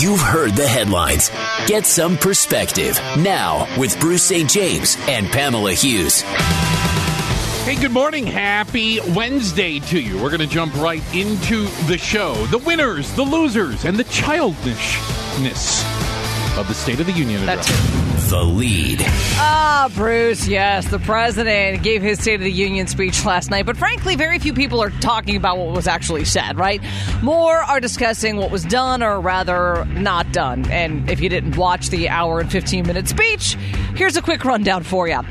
You've heard the headlines. Get some perspective now with Bruce St. James and Pamela Hughes. Hey, good morning. Happy Wednesday to you. We're going to jump right into the show. The winners, the losers, and the childishness of the State of the Union address. The lead. Ah, Bruce, yes, the president gave his State of the Union speech last night, but frankly, very few people are talking about what was actually said, right? More are discussing what was done or rather not done. And if you didn't watch the hour and 15 minute speech, here's a quick rundown for you.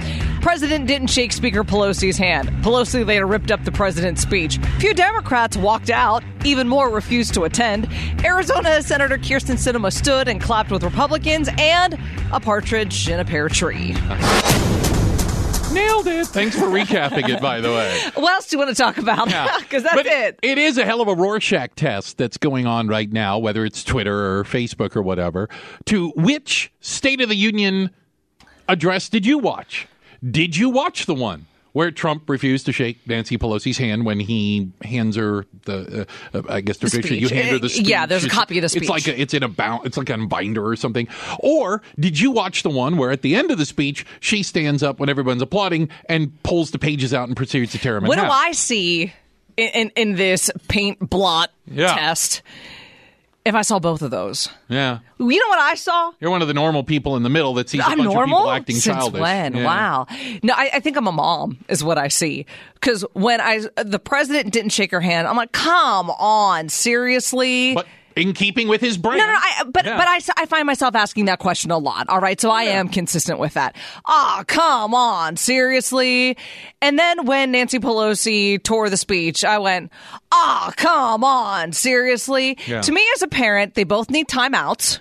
President didn't shake Speaker Pelosi's hand. Pelosi later ripped up the president's speech. Few Democrats walked out, even more refused to attend. Arizona Senator Kyrsten Sinema stood and clapped with Republicans and a partridge in a pear tree. Nailed it. Thanks for recapping it, by the way. What else do you want to talk about? Because that's but it. It is a hell of a Rorschach test that's going on right now, whether it's Twitter or Facebook or whatever, to which State of the Union address did you watch? Did you watch the one where Trump refused to shake Nancy Pelosi's hand when he hands her the, uh, uh, I guess traditionally you hand her the Uh, speech. yeah, there's a copy of the speech. It's like a, it's in a bound, it's like a binder or something. Or did you watch the one where at the end of the speech she stands up when everyone's applauding and pulls the pages out and proceeds to tear them What do? I see in, in, in this paint blot Yeah. test if I saw both of those? Yeah. You know what I saw? You're one of the normal people in the middle that sees a I'm bunch normal of people acting since childish. when? Yeah. Wow. No, I, I think I'm a mom, is what I see. Because when I the president didn't shake her hand, I'm like, come on, seriously. But in keeping with his brand. no, no, no, I, but Yeah. but I, I find myself asking that question a lot. All right, so I am consistent with that. Ah, come on, seriously. And then when Nancy Pelosi tore the speech, I went, ah, come on, seriously. Yeah. To me, as a parent, they both need timeouts.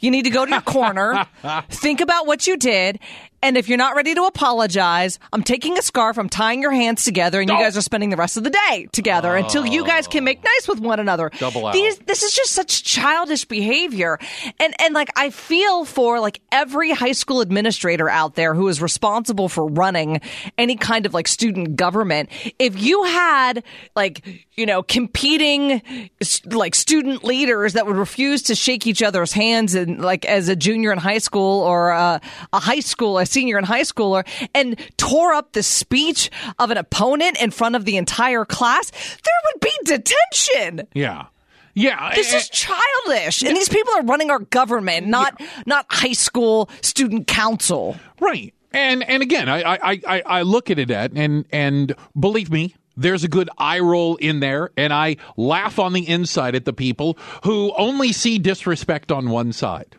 You need to go to your corner, think about what you did, and if you're not ready to apologize, I'm taking a scarf, I'm tying your hands together, and you guys are spending the rest of the day together until you guys can make nice with one another. Double out. These this is just such childish behavior. And and like I feel for like every high school administrator out there who is responsible for running any kind of like student government. If you had like, you know, competing like student leaders that would refuse to shake each other's hands and like as a junior in high school or a, a high school, a senior in high schooler and tore up the speech of an opponent in front of the entire class, there would be detention. Yeah. Yeah. This is childish, and these people are running our government, not not high school student council. Right. And and again, I I, I, I look at it at and and believe me, there's a good eye roll in there, and I laugh on the inside at the people who only see disrespect on one side.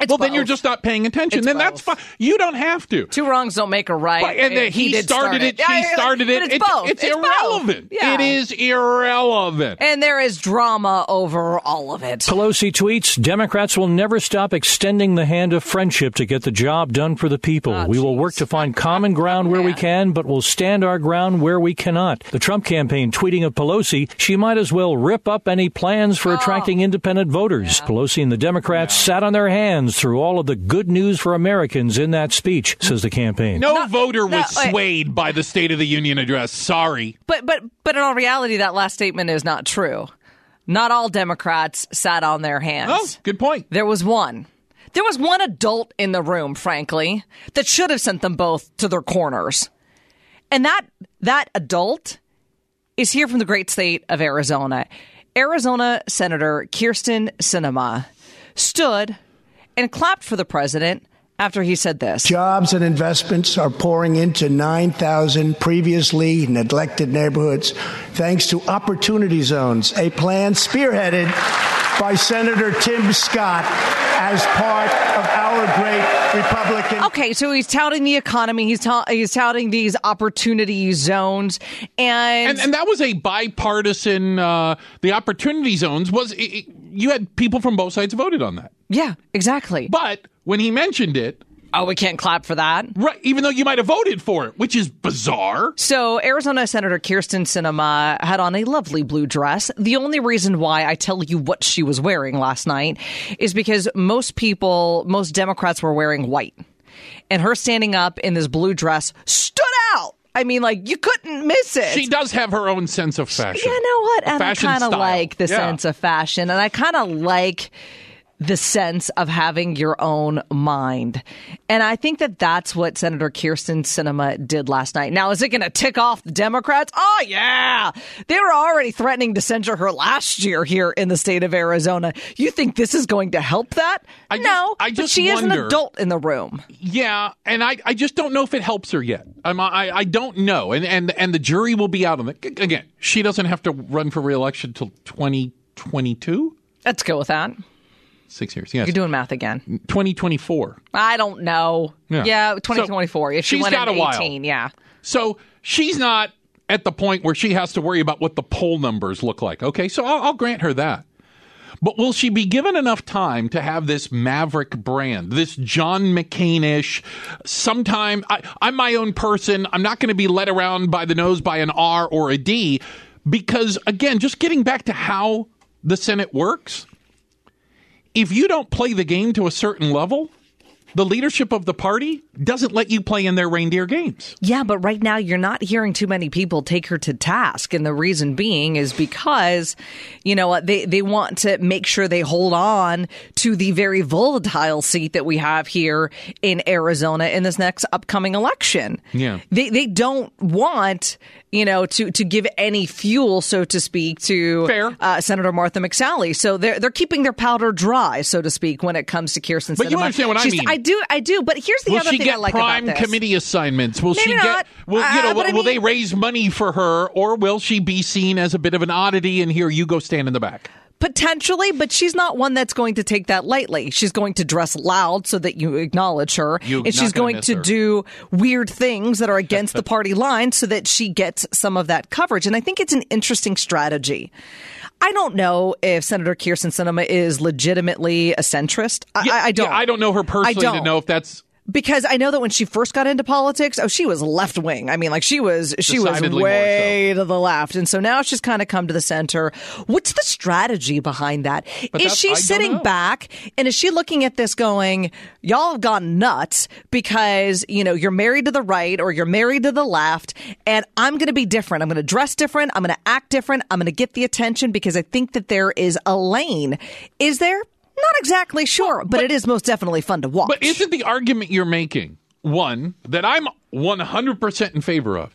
It's well, then you're just not paying attention. It's then that's fine. You don't have to. two wrongs don't make a right. Right, and eh, then he, did started start it. Yeah, She yeah, started it. but it's It- both. It's, both. irrelevant. Yeah. It is irrelevant. and there is drama over all of it. Pelosi tweets Democrats will never stop extending the hand of friendship to get the job done for the people. Oh, we will work to find common ground where we can, but will stand our ground where we cannot. The Trump campaign tweeting of Pelosi, she might as well rip up any plans Oh. for attracting independent voters. Pelosi and the Democrats sat on their hands through all of the good news for Americans in that speech, says the campaign. No voter was wait. swayed by the State of the Union address. Sorry. But but but in all reality, that last statement is not true. Not all Democrats sat on their hands. Oh, good point. There was one. There was one adult in the room, frankly, that should have sent them both to their corners. And that that adult is here from the great state of Arizona. Arizona Senator Kyrsten Sinema stood and clapped for the president after he said this. Jobs and investments are pouring into 9,000 previously neglected neighborhoods thanks to Opportunity Zones, a plan spearheaded by Senator Tim Scott as part of our great Republican. Okay, so he's touting the economy. He's ta- he's touting these opportunity zones, and, and, and that was a bipartisan. Uh, the opportunity zones was it, it- you had people from both sides voted on that, yeah, exactly. but when he mentioned it, oh, we can't clap for that. right, even though you might have voted for it, which is bizarre. So, Arizona Senator Kyrsten Sinema had on a lovely blue dress. The only reason why I tell you what she was wearing last night is because most people, most Democrats were wearing white. And her standing up in this blue dress stood out. I mean, like, you couldn't miss it. She does have her own sense of fashion. You know what? And I kind of like the Yeah. sense of fashion, and I kind of like the sense of having your own mind. And I think that that's what Senator Kyrsten Sinema did last night. Now, is it going to tick off the Democrats? Oh, yeah. They were already threatening to censure her last year here in the state of Arizona. You think this is going to help that? I just- no, I but just she is an adult in the room. Yeah, and I, I just don't know if it helps her yet. I'm, I I don't know, and and and the jury will be out on it. Again, she doesn't have to run for reelection till 2022. Let's go with that. Six years, yes. You're doing math again. 2024. I don't know. Yeah. Yeah, So, 2024. if she she's went got in a while. 18, yeah. So she's not at the point where she has to worry about what the poll numbers look like. Okay, so I'll, I'll grant her that. But will she be given enough time to have this maverick brand, this John McCain-ish? Sometime I, I'm my own person. I'm not going to be led around by the nose by an R or a D, because again, just getting back to how the Senate works, if you don't play the game to a certain level, the leadership of the party doesn't let you play in their reindeer games. Yeah, but right now you're not hearing too many people take her to task. And the reason being is because, you know, what, they, they want to make sure they hold on to the very volatile seat that we have here in Arizona in this next upcoming election. Yeah. They, they don't want, you know, to, to give any fuel, so to speak, to. Uh, Senator Martha McSally. So they're, they're keeping their powder dry, so to speak, when it comes to Kyrsten But you understand what I mean. I do, I do. But here's the Will other thing get like prime committee assignments? Will she Maybe get? not. Will you know? Uh, but I will they raise money for her, or will she be seen as a bit of an oddity? And here you go, stand in the back. Potentially, but she's not one that's going to take that lightly. She's going to dress loud so that you acknowledge her. You're and she's going to her. do weird things that are against the party line so that she gets some of that coverage. And I think it's an interesting strategy. I don't know if Senator Kyrsten Sinema is legitimately a centrist. I, Yeah, I, don't. yeah, I don't know her personally to don't. know if that's. Because I know that when she first got into politics, oh, she was left wing. I mean, like she was, she was way to the left, and so now she's kind of come to the center. What's the strategy behind that? But Is she I sitting back and is she looking at this going, "Y'all have gone nuts because you know you're married to the right or you're married to the left, and I'm going to be different. I'm going to dress different. I'm going to act different. I'm going to get the attention because I think that there is a lane. Is there?" Not exactly sure, but, it is most definitely fun to watch. But isn't the argument you're making one that I'm 100 percent in favor of?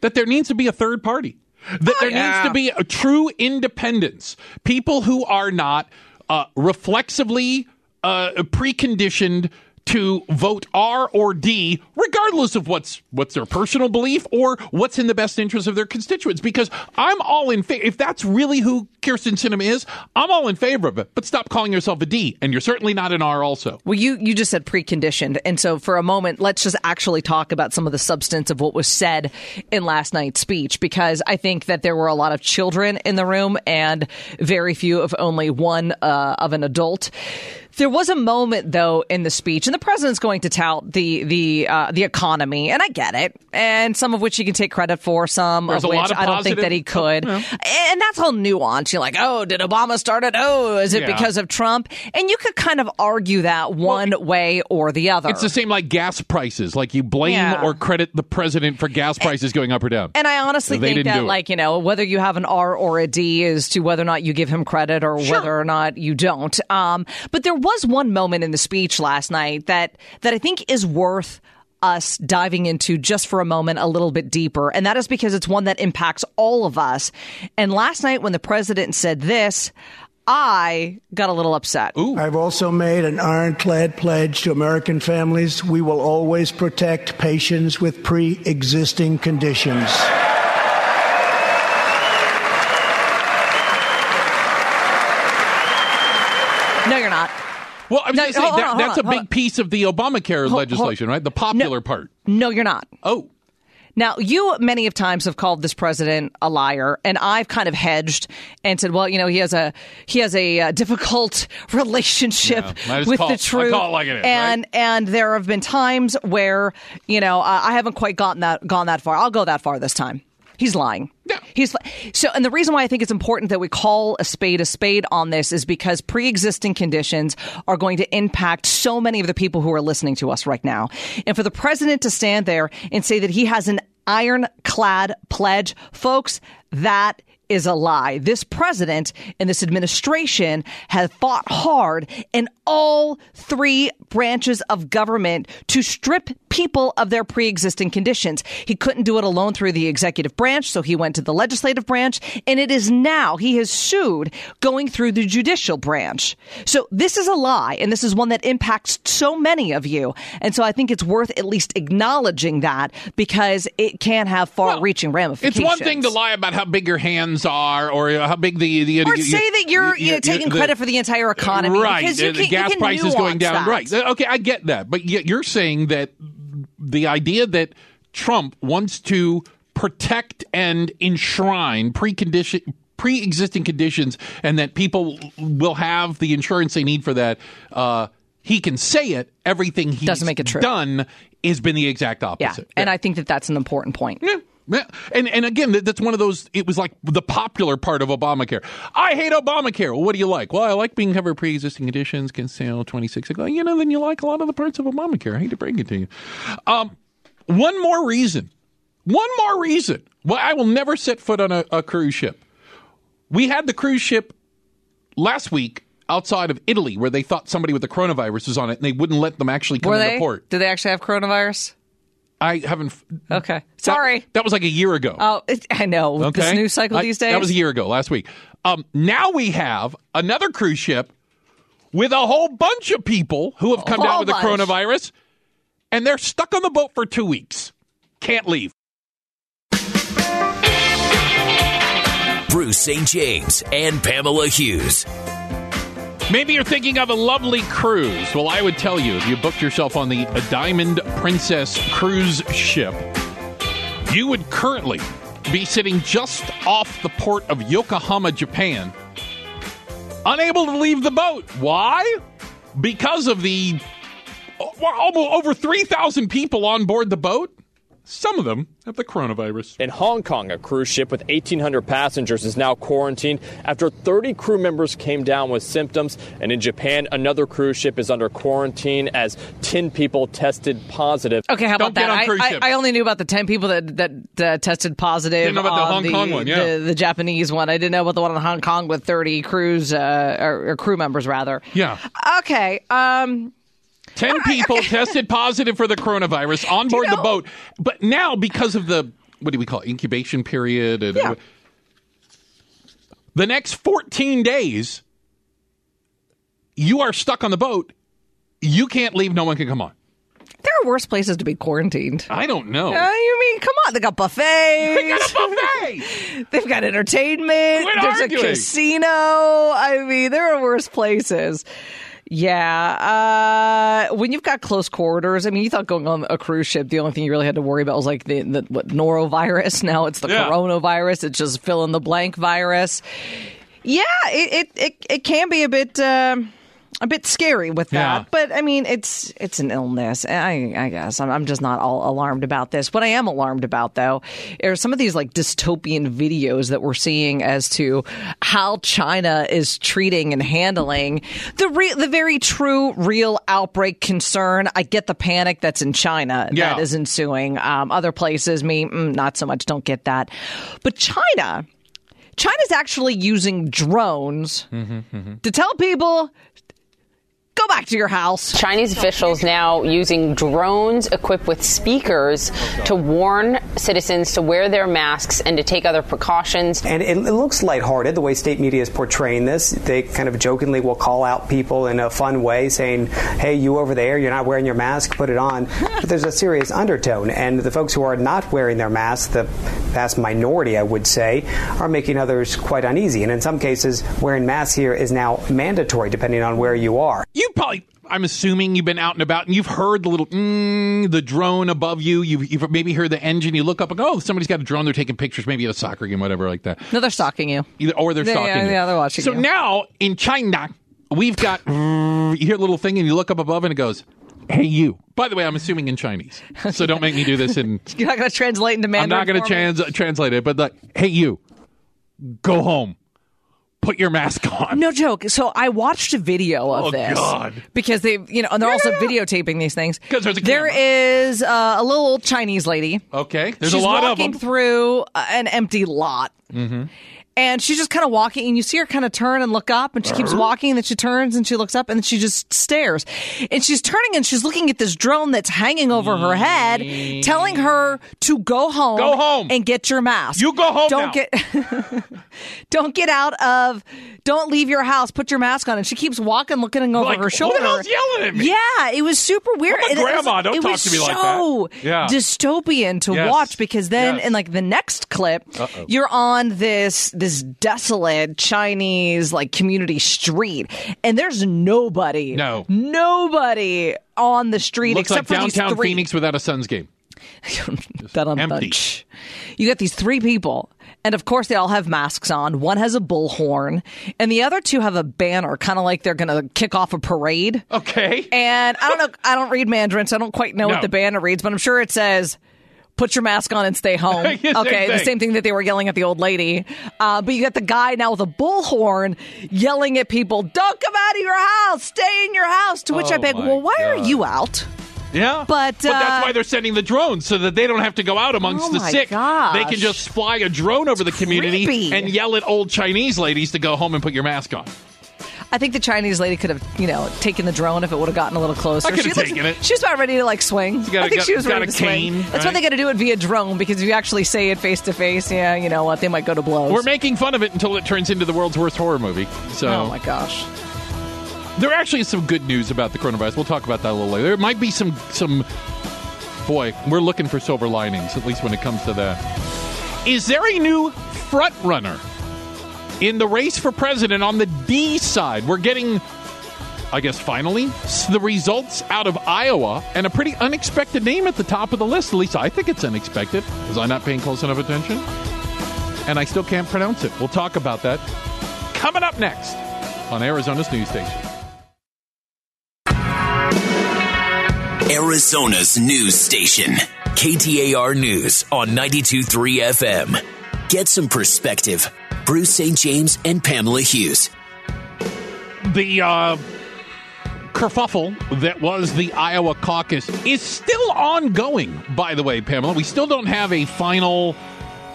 That there needs to be a third party. That there needs to be a true independence. People who are not uh, reflexively uh, preconditioned to vote R or D, regardless of what's what's their personal belief or what's in the best interest of their constituents. Because I'm all in favor. If that's really who Kyrsten Sinema is, I'm all in favor of it. But stop calling yourself a D, and you're certainly not an R. Also, Well, you, you just said preconditioned. And so for a moment, let's just actually talk about some of the substance of what was said in last night's speech, because I think that there were a lot of children in the room and very few if only one uh, of an adult. There was a moment, though, in the speech, and the president's going to tout the the uh, the economy, and I get it, and some of which he can take credit for, some There's of which of I don't think that he could, and that's all nuance. You're like, oh, did Obama start it? Oh, is it Yeah. because of Trump? And you could kind of argue that one way or the other. it's the same like gas prices. Like you blame Yeah. or credit the president for gas prices going up or down. and I honestly think that, like, you know, whether you have an R or a D is to whether or not you give him credit or whether or not you don't. Um, but there was one moment in the speech last night that that I think is worth us diving into just for a moment a little bit deeper. And that is because it's one that impacts all of us. And last night when the president said this, I got a little upset. I've also made an ironclad pledge to American families. We will always protect patients with pre existing conditions. No, you're not. Well, I was No, going to say hold that, on, that's hold a big on. piece of the Obamacare hold- legislation, right? The popular part. No, you're not. Oh, Now, you many of times have called this president a liar, and I've kind of hedged and said, "Well, you know, he has a he has a uh, difficult relationship Yeah, with call- the truth." like is, and right? and there have been times where you know uh, I haven't quite gotten that gone that far. I'll go that far this time. He's lying. Yeah. He's so, and the reason why I think it's important that we call a spade a spade on this is because pre-existing conditions are going to impact so many of the people who are listening to us right now. And for the president to stand there and say that he has an ironclad pledge, folks, that is a lie. This president and this administration have fought hard in all three branches of government to strip people of their pre-existing conditions. He couldn't do it alone through the executive branch, so he went to the legislative branch, and it is now he has sued going through the judicial branch. So this is a lie, and this is one that impacts so many of you. And so I think it's worth at least acknowledging that because it can have far-reaching ramifications. It's one thing to lie about how big your hands are or how big the the or say that you're you know, taking the- credit for the entire economy right? because you uh, the can, gas you can price is going down, that. right? Okay, I get that, but yet you're saying that the idea that Trump wants to protect and enshrine precondition pre-existing conditions and that people will have the insurance they need for that uh, he can say it everything he's Doesn't make it true. done has been the exact opposite Yeah, and I think that that's an important point. yeah. And and again, that's one of those. It was like the popular part of Obamacare. I hate Obamacare. Well, what do you like? Well, I like being covered pre-existing conditions. Can sale twenty six. You know, then you like a lot of the parts of Obamacare. I hate to break it to you. Um, one more reason. One more reason. Well, I will never set foot on a, a cruise ship. We had the cruise ship last week outside of Italy, where they thought somebody with the coronavirus was on it, and they wouldn't let them actually come Were into they? port. Did they actually have coronavirus? I haven't. Okay, sorry. that was like a year ago. Oh, it, I know. Okay. This news cycle I- these days. That was a year ago, last week. Um, now we have another cruise ship with a whole bunch of people who have come down whole with the coronavirus, and they're stuck on the boat for two weeks. Can't leave. Bruce St. James and Pamela Hughes. Maybe you're thinking of a lovely cruise. Well, I would tell you if you booked yourself on the Diamond Princess cruise ship, you would currently be sitting just off the port of Yokohama, Japan, unable to leave the boat. Why? Because of the over 3,000 people on board the boat. Some of them have the coronavirus. In Hong Kong, a cruise ship with 1,800 passengers is now quarantined after 30 crew members came down with symptoms. And in Japan, another cruise ship is under quarantine as 10 people tested positive. Okay, how Don't about get that? on I, cruise I, ships. I only knew about the ten people that that uh, tested positive. Didn't know about the on Hong Kong one, yeah. the, the Japanese one. I didn't know about the one in Hong Kong with thirty crews uh, or, or crew members rather. Yeah. Okay. Um. 10 people tested positive for the coronavirus on board the know- boat. But now, because of the, what do we call it, incubation period? And, Yeah. The next 14 days, you are stuck on the boat. You can't leave. No one can come on. There are worse places to be quarantined. I don't know. Uh, you mean, come on, they got buffets. They got a buffet. They've got entertainment. Quit There's arguing. a casino. I mean, there are worse places. Yeah. Uh, when you've got close quarters, I mean, you thought going on a cruise ship, the only thing you really had to worry about was like the, the what, norovirus. Now it's the Yeah. coronavirus. It's just fill in the blank virus. Yeah, it it, it, it can be a bit. um a bit scary with that, Yeah. but I mean, it's it's an illness. I, I guess I'm, I'm just not all alarmed about this. What I am alarmed about, though, are some of these like dystopian videos that we're seeing as to how China is treating and handling the re- the very true, real outbreak concern. I get the panic that's in China Yeah. that is ensuing. Um, other places, me, mm, not so much. Don't get that, but China. China's actually using drones to tell people go back to your house. Chinese officials now using drones equipped with speakers to warn citizens to wear their masks and to take other precautions. And it, it looks lighthearted the way state media is portraying this. They kind of jokingly will call out people in a fun way, saying, "Hey, you over there, you're not wearing your mask, put it on." but there's a serious undertone, and the folks who are not wearing their masks, the vast minority, I would say, are making others quite uneasy. And in some cases, wearing masks here is now mandatory, depending on where you are. You probably, I'm assuming you've been out and about and you've heard the little, mm, the drone above you. You've, you've maybe heard the engine. You look up and go, oh, somebody's got a drone. They're taking pictures, maybe at a soccer game, whatever, like that. No, they're stalking you. Either, or they're stalking yeah, you. yeah, they're watching So you. now in China, we've got, you hear a little thing and you look up above and it goes, hey, you. By the way, I'm assuming in Chinese. So don't make me do this in, You're not going to translate into Mandarin. I'm not going to trans- translate it, but like, hey, you, go home. Put your mask on. No joke. So I watched a video of Oh, this God. because they, you know, and they're also videotaping these things. 'Cause there's a There camera. is uh, a little old Chinese lady. Okay. There's She's a lot of walking them. through an empty lot. Mm-hmm. And she's just kind of walking, and you see her kind of turn and look up, and she keeps uh-huh. walking, and then she turns and she looks up, and she just stares, and she's turning and she's looking at this drone that's hanging over her head, telling her to go home, Go home. and get your mask. You go home Don't now. get, don't get out of, don't leave your house. Put your mask on, and she keeps walking, looking over Like, her who shoulder. the hell's yelling at me? Yeah, it was super weird. I'm a And it was- grandma. Don't talk to me like so that. Yeah. dystopian to Yes. watch because then Yes. in like the next clip, you're on this this desolate Chinese like community street, and there's nobody. No. nobody on the street Looks except like for these downtown three. Phoenix without a Suns game. that on bunch. You got these three people, and of course they all have masks on. One has a bullhorn, and the other two have a banner, kind of like they're going to kick off a parade. Okay. And I don't know. I don't read Mandarin, so I don't quite know No. what the banner reads, but I'm sure it says. Put your mask on and stay home. Yeah, same okay, the same thing that they were yelling at the old lady. Uh, but you got the guy now with a bullhorn yelling at people, "Don't come out of your house. Stay in your house." To which Oh, I beg, "Well, why are you out?" Yeah, But, uh, that's why they're sending the drones so that they don't have to go out amongst Oh the sick. gosh. They can just fly a drone over the community creepy. and yell at old Chinese ladies to go home and put your mask on. I think the Chinese lady could have, you know, taken the drone if it would have gotten a little closer. I could have She was- it. She was about ready to like swing. got I think got- she was ready a to swing. cane, That's why right? they got to do it via drone because if you actually say it face to face, yeah, you know what, they might go to blows. We're making fun of it until it turns into the world's worst horror movie. So oh my gosh. there actually is some good news about the coronavirus. We'll talk about that a little later. There might be some some. Boy, we're looking for silver linings, at least when it comes to that. Is there a new front runner in the race for president on the D side? We're getting, I guess, finally the results out of Iowa, and a pretty unexpected name at the top of the list. At least I think it's unexpected. Was I not paying close enough attention? And I still can't pronounce it. We'll talk about that coming up next on Arizona's news station. Arizona's news station. KTAR News on 92.3 FM. Get some perspective. Bruce St. James and Pamela Hughes. the uh, kerfuffle that was the Iowa caucus is still ongoing, by the way, Pamela. We still don't have a final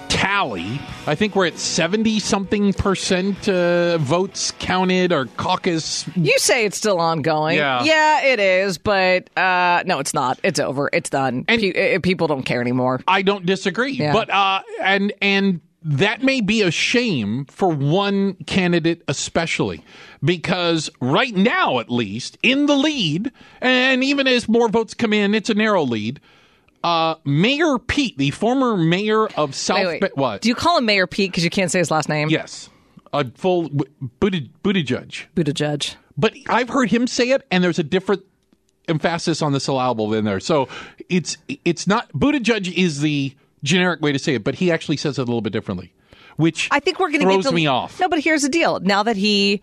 tally. I think we're at 70 something percent uh, votes counted or caucus. You say it's still ongoing. Yeah. Yeah, it is, but uh, no, it's not. It's over. It's done. And- Pe- uh, people don't care anymore. I don't disagree. Yeah. But, uh, and, and, that may be a shame for one candidate, especially because right now, at least, in the lead, and even as more votes come in, it's a narrow lead. Uh, mayor Pete, the former mayor of South, Wait, wait. Ba- what? Do you call him Mayor Pete because you can't say his last name? yes, a full Buttigieg. Buddha Judge. But I've heard him say it, and there's a different emphasis on the syllable in there. So it's it's not Buttigieg is the generic way to say it, but he actually says it a little bit differently, which I think we're going to throws get to, me off. No, but here's the deal. Now that he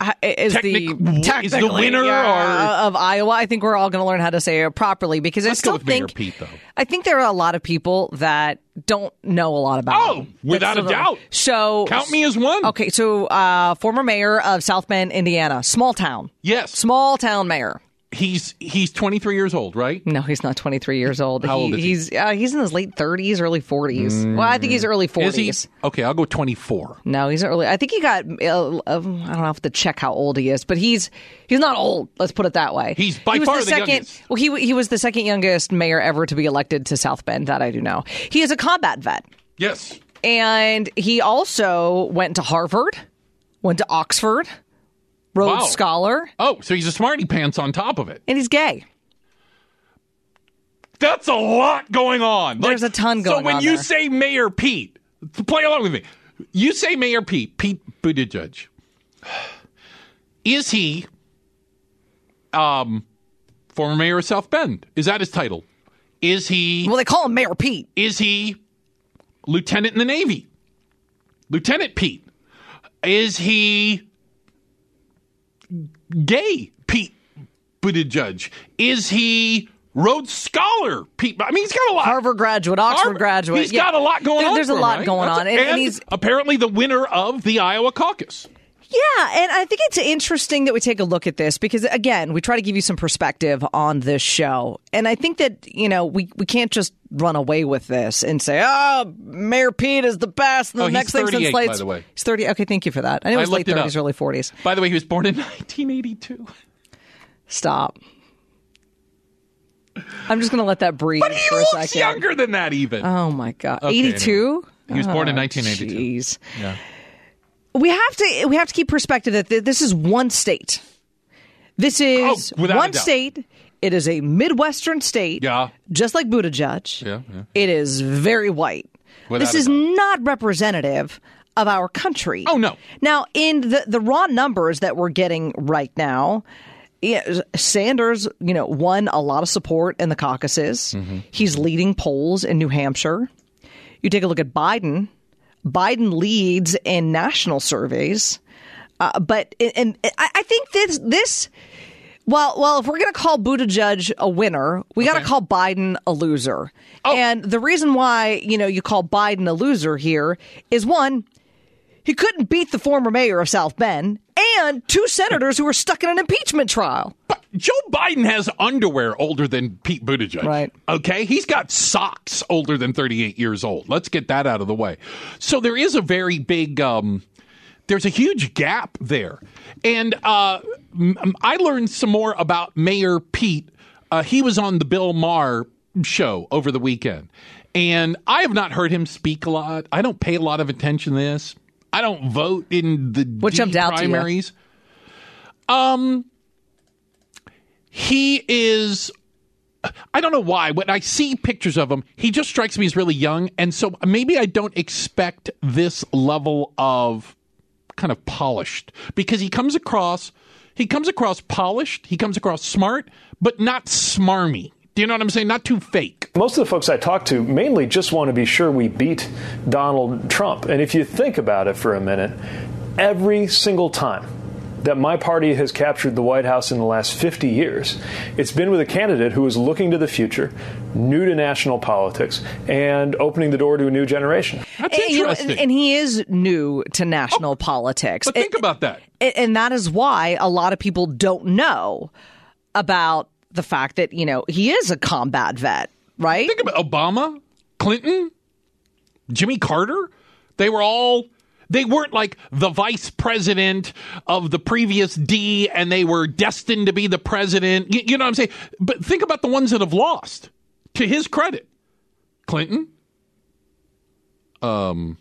uh, is Technic- the is the winner yeah, or- of Iowa, I think we're all going to learn how to say it properly because Let's I still go with Mayor think Pete, though. I think there are a lot of people that don't know a lot about. Oh, him. without a doubt. So Count me as one. Okay, so uh, former mayor of South Bend, Indiana, small town, Yes, small town mayor. He's he's 23 years old, right? No, he's not 23 years old. How old is he? He's uh, he's in his late 30s, early 40s. well, I think he's early 40s. Is he? Okay, I'll go 24. No, he's early. I think he got. Uh, um, I don't know, I have to check how old he is, but he's he's not old. Let's put it that way. He's by he far the the second. youngest. Well, he he was the second youngest mayor ever to be elected to South Bend. That I do know. He is a combat vet, Yes. and he also went to Harvard, went to Oxford, Rhodes Wow. Scholar, Oh, so he's a smarty pants on top of it. and he's gay. That's a lot going on. There's a ton So going when on you there. say Mayor Pete, play along with me. You say Mayor Pete, Pete Buttigieg. Is he um former mayor of South Bend? Is that his title? Is he Well, they call him Mayor Pete. is he lieutenant in the Navy? Lieutenant Pete. Is he gay Pete Buttigieg? Is he Rhodes Scholar Pete? I mean, he's got a lot. Harvard graduate, Oxford Harvard- graduate. He's Yeah. got a lot going There- on. There's a him, lot right? going That's- on, and, and and he's apparently the winner of the Iowa caucus. Yeah, and I think it's interesting that we take a look at this because again, we try to give you some perspective on this show. And I think that, you know, we, we can't just run away with this and say, oh, Mayor Pete is the best. And the Oh, he's next thing 38, since by late. the way. He's 30. Okay, thank you for that. I know was late 30s, early 40s. By the way, he was born in 1982. Stop. I'm just going to let that breathe But he for a looks second. younger than that, even. Oh, my God. Okay, 82? He was born in ah, Oh, 1982. Jeez. Yeah. We have to we have to keep perspective that th- this is one state. This is Oh, without a one state. It is a midwestern state. Yeah. Just like Buttigieg. Yeah, yeah. It is very white. Without this is not representative of our country. Oh, no. Now, in the the raw numbers that we're getting right now, yeah, Sanders, you know, won a lot of support in the caucuses. Mm-hmm. He's leading polls in New Hampshire. You take a look at Biden. Biden leads in national surveys, uh, but and I, I think this this. Well, well, if we're going to call Buttigieg a winner, we got to Okay. call Biden a loser. Oh. And the reason why you know you call Biden a loser here is one, he couldn't beat the former mayor of South Bend and two senators who were stuck in an impeachment trial. But Joe Biden has underwear older than Pete Buttigieg. Right. Okay. He's got socks older than 38 years old. Let's get that out of the way. So there is a very big, um, there's a huge gap there. And uh, I learned some more about Mayor Pete. Uh, he was on the Bill Maher show over the weekend. And I have not heard him speak a lot. I don't pay a lot of attention to this. I don't vote in the What D jumped out to you? primaries. Um, he is I don't know why. When I see pictures of him, he just strikes me as really young. And so maybe I don't expect this level of kind of polished because he comes across he comes across polished, he comes across smart, but not smarmy. Do you know what I'm saying? Not too fake. Most of the folks I talk to mainly just want to be sure we beat Donald Trump. And if you think about it for a minute, every single time that my party has captured the White House in the last 50 years, it's been with a candidate who is looking to the future, new to national politics, and opening the door to a new generation. That's And, you know, interesting. and, and he is new to national oh, politics. but think And- about that. and, and that is why a lot of people don't know about the fact that, you know, he is a combat vet, right? Think about Obama, Clinton, Jimmy Carter. They were all. They weren't like the vice president of the previous D, and they were destined to be the president. You, you know what I'm saying? But think about the ones that have lost. To his credit, Clinton, um,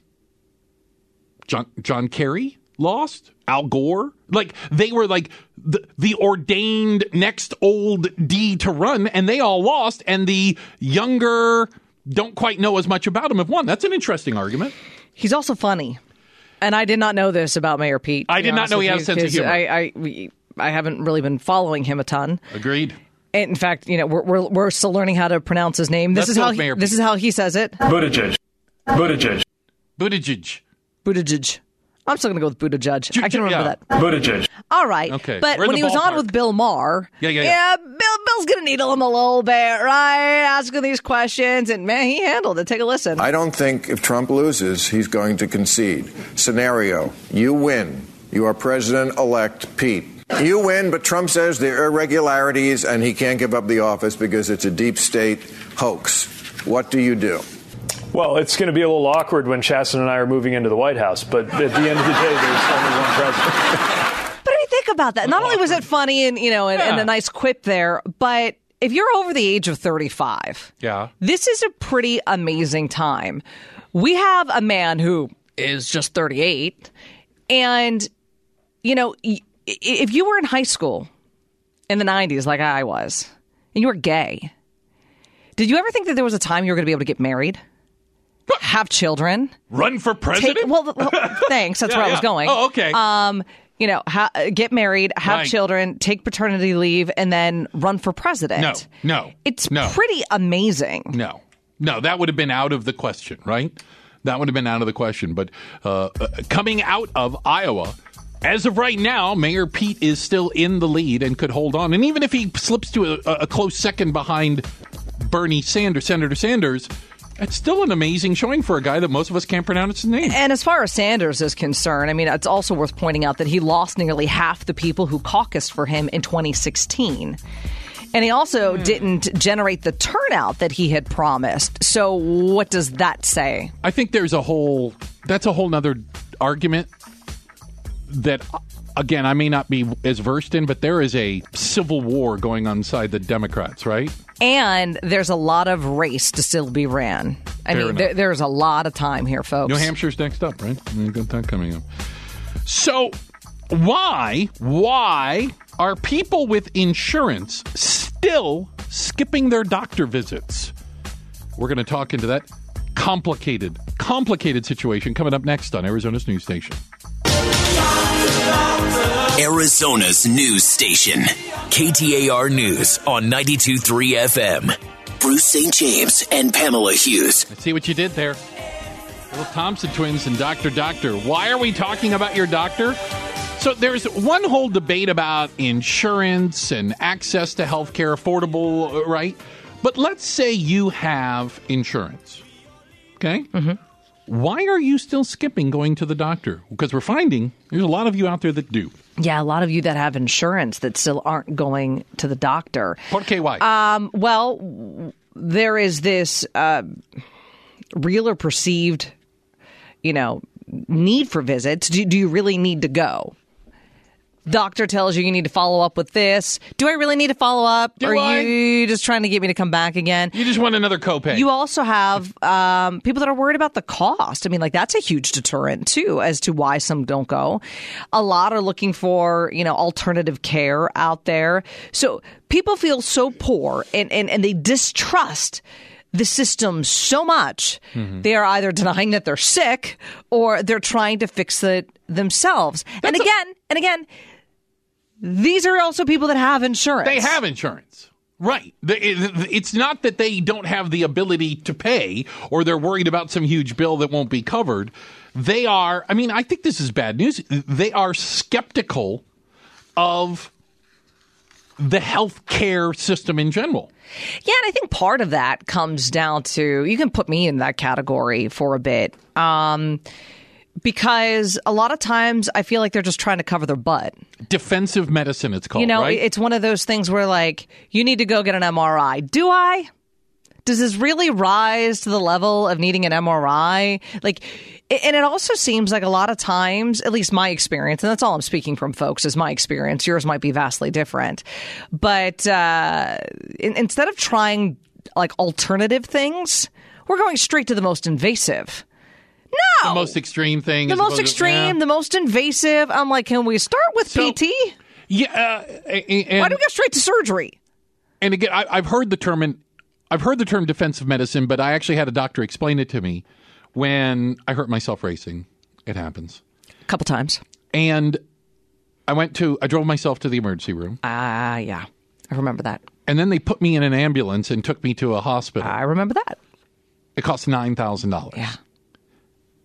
John John Kerry lost. Al Gore, like they were like the, the ordained next old D to run, and they all lost, and the younger don't quite know as much about him have won. That's an interesting argument. He's also funny. And I did not know this about Mayor Pete. I be did not know he had a sense of 'cause humor. I, I, I haven't really been following him a ton. Agreed. And in fact, you know, we're, we're, we're still learning how to pronounce his name. This Let's is how he, Mayor this Pete. is how he says it. Buttigieg. Buttigieg. Buttigieg. Buttigieg. I'm still going to go with Buttigieg. Ju- I can ju- remember yeah. that. Buttigieg. All right. Okay, But when the he was on with Bill Maher, Yeah, yeah, yeah. Bill, Bill's going to needle him a little bit, right? Asking these questions. And man, he handled it. Take a listen. I don't think if Trump loses, he's going to concede. Scenario you win. You are President elect Pete. You win, but Trump says there are irregularities and he can't give up the office because it's a deep state hoax. What do you do? Well, it's going to be a little awkward when Chasten and I are moving into the White House, but at the end of the day, there's only one president. But I mean, think about that. Not only was it funny and you know and, and a nice quip there, but if you're over the age of 35, Yeah. this is a pretty amazing time. We have a man who is just 38, and you know, if you were in high school in the 90s, like I was, and you were gay, did you ever think that there was a time you were going to be able to get married, have children? Run for president? Take, well, well, thanks. That's Yeah, where I was going. Oh, okay. Um, you know, ha- get married, have Right. children, take paternity leave, and then run for president. no, no. It's no. pretty amazing. No, no, that would have been out of the question, right? That would have been out of the question. But uh, uh, coming out of Iowa, as of right now, Mayor Pete is still in the lead and could hold on. And even if he slips to a, a close second behind Bernie Sanders, Senator Sanders, It's still an amazing showing for a guy that most of us can't pronounce his name. And as far as Sanders is concerned, I mean, it's also worth pointing out that he lost nearly half the people who caucused for him in 2016. And he also hmm. didn't generate the turnout that he had promised. So, what does that say? I think there's a whole that's a whole nother argument that again I may not be as versed in, but there is a civil war going on inside the Democrats, right? And there's a lot of race to still be ran. I Fair mean, enough. there, there's a lot of time here, folks. New Hampshire's next up, right? We got that coming up. So, why, why are people with insurance still skipping their doctor visits? We're going to talk into that complicated, complicated situation coming up next on Arizona's news station. Arizona's news station. KTAR News on 92.3 FM. Bruce St. James and Pamela Hughes. Let's see what you did there. Little Thompson twins and Dr. Doctor. Why are we talking about your doctor? So there's one whole debate about insurance and access to health care, affordable, right? But let's say you have insurance. Okay? Mm-hmm. Why are you still skipping going to the doctor? Because we're finding there's a lot of you out there that do. Yeah, a lot of you that have insurance that still aren't going to the doctor. Por qué why? Um, well, there is this uh, real or perceived, you know, need for visits. Do, do you really need to go? Doctor tells you you need to follow up with this. Do I really need to follow up? Do or I? are you just trying to get me to come back again? you just want another copay. You also have um, people that are worried about the cost. I mean, like that's a huge deterrent too, as to why some don't go. A lot are looking for you know alternative care out there. So people feel so poor and and, and they distrust the system so much they are either denying that they're sick or they're trying to fix it themselves. and That's a- again, and again, these are also people that have insurance. They have insurance. Right. It's not that they don't have the ability to pay or they're worried about some huge bill that won't be covered. They are, I mean, I think this is bad news. They are skeptical of the health care system in general. Yeah, and I think part of that comes down to you can put me in that category for a bit. Um, because a lot of times I feel like they're just trying to cover their butt. Defensive medicine, it's called. you know, right? it's one of those things where like you need to go get an MRI. Do I? Does this really rise to the level of needing an MRI? Like, and it also seems like a lot of times, at least my experience, and that's all I'm speaking from, folks, is my experience. Yours might be vastly different, but uh, in, instead of trying like alternative things, we're going straight to the most invasive. No, the most extreme thing. the most opposed to- extreme, yeah. the most invasive. I'm like, can we start with So- PT? Yeah, uh, and, Why do we go straight to surgery? and again, I, I've heard the term, and I've heard the term defensive medicine, but I actually had a doctor explain it to me when I hurt myself racing. It happens, A couple times. and I went to, I drove myself to the emergency room, Ah, yeah. I remember that. and then they put me in an ambulance and took me to a hospital. I remember that. It cost nine thousand dollars. Yeah.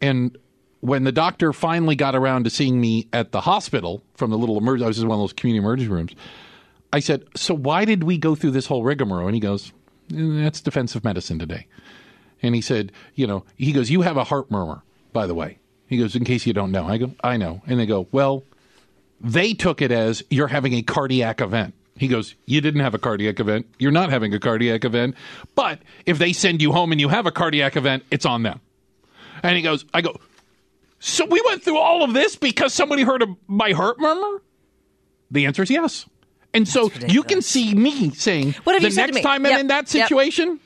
And when the doctor finally got around to seeing me at the hospital from the little emergency, I was in one of those community emergency rooms. I said, "So why did we go through this whole rigmarole?" And he goes, "Eh, "That's defensive medicine today." And he said, "You know," he goes, "You have a heart murmur, by the way." He goes, "In case you don't know." I go, "I know." And they go, "Well, they took it as you're having a cardiac event." He goes, You didn't have a cardiac event. You're not having a cardiac event. But if they send you home and you have a cardiac event, it's on them. And he goes, I go, So we went through all of this because somebody heard my heart murmur? The answer is yes. And so you can see me saying, What have the you said to next me? time I'm Yep, in that yep. situation,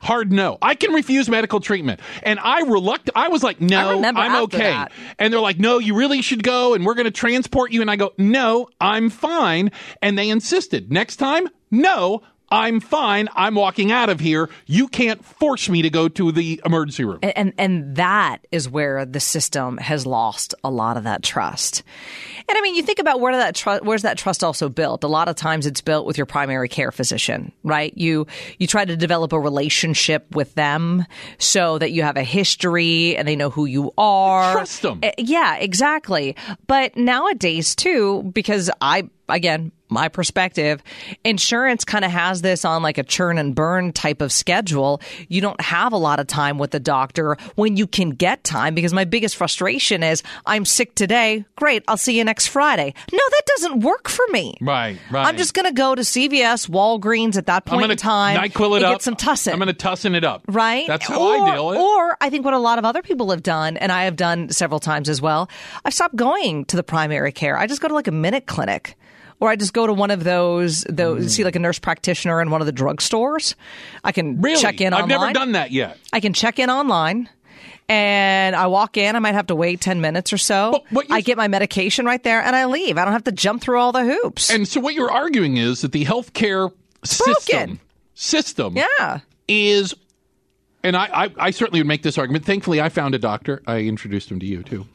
hard no. I can refuse medical treatment. And I reluct I was like, no, I'm okay. that. And they're like, no, you really should go and we're going to transport you. And I go, no, I'm fine. And they insisted. Next time, no, I'm fine. I'm walking out of here. You can't force me to go to the emergency room. And, and and that is where the system has lost a lot of that trust. And I mean, you think about where that trust, where's that trust also built? A lot of times, it's built with your primary care physician, right? You you try to develop a relationship with them so that you have a history and they know who you are. Trust 'em. Uh, Yeah, exactly. But nowadays too, because I again, my perspective, insurance kind of has this on like a churn and burn type of schedule. You don't have a lot of time with the doctor when you can get time because my biggest frustration is I'm sick today. Great. I'll see you next Friday. No, that doesn't work for me. Right, right. I'm just going to go to CVS, Walgreens at that I'm point gonna in time. NyQuil it and up. get some tussin. I'm going to tussin it up. Right? That's how or, I deal it. Or I think what a lot of other people have done, and I have done several times as well, I've stopped going to the primary care. I just go to like a minute clinic. Or I just go to one of those, those see like a nurse practitioner in one of the drugstores. I can really? check in I've never done that yet. I can check in online. And I walk in. I might have to wait ten minutes or so. I get my medication right there, and I leave. I don't have to jump through all the hoops. And so what you're arguing is that the healthcare system system yeah. is and I, I, I certainly would make this argument. Thankfully, I found a doctor. I introduced him to you too,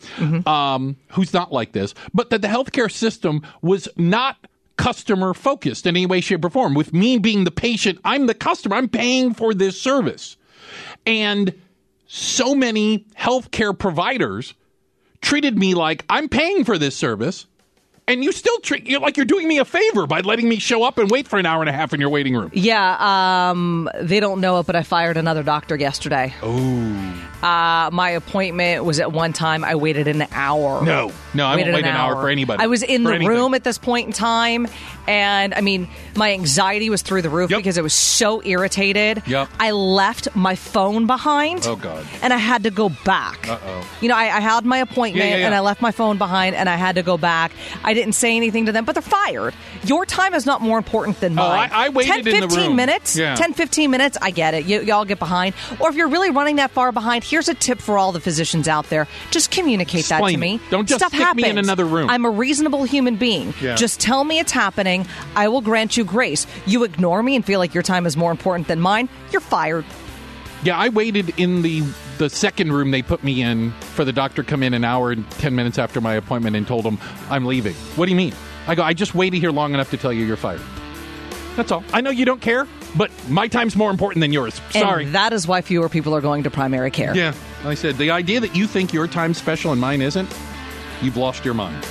um, who's not like this. But that the healthcare system was not customer focused in any way, shape, or form. With me being the patient, I'm the customer. I'm paying for this service, and so many healthcare providers treated me like I'm paying for this service. And you still treat you like you're doing me a favor by letting me show up and wait for an hour and a half in your waiting room. Yeah, um, they don't know it, but I fired another doctor yesterday. Oh. Uh, my appointment was at one time. I waited an hour. No, no, I won't Waited wait an hour for anybody, I was in for the anything. room at this point in time, and I mean, my anxiety was through the roof because I was so irritated. Yep. I left my phone behind. Oh, God. And I had to go back. Uh oh. You know, I, I had my appointment Yeah, yeah, yeah. and I left my phone behind and I had to go back. I didn't say anything to them, but they're fired. Your time is not more important than Oh, mine. I- I waited 10, in the 15 room. minutes. Yeah. 10, 15 minutes. I get it. You, y'all get behind. Or if you're really running that far behind, here's a tip for all the physicians out there. Just communicate that Explain to me. it. Don't just Stuff stick happens. me in another room. I'm a reasonable human being. Yeah. Just tell me it's happening. I will grant you grace. You ignore me and feel like your time is more important than mine, you're fired. Yeah, I waited in the the second room they put me in for the doctor to come in an hour and 10 minutes after my appointment and told him I'm leaving. What do you mean? I go, I just waited here long enough to tell you you're fired. That's all. I know you don't care, but my time's more important than yours. Sorry. And that is why fewer people are going to primary care. yeah, I said the idea that you think your time's special and mine isn't, you've lost your mind.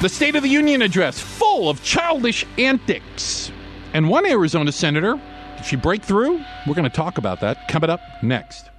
The State of the Union address full of childish antics. And one Arizona senator, did she break through? We're going to talk about that coming up next.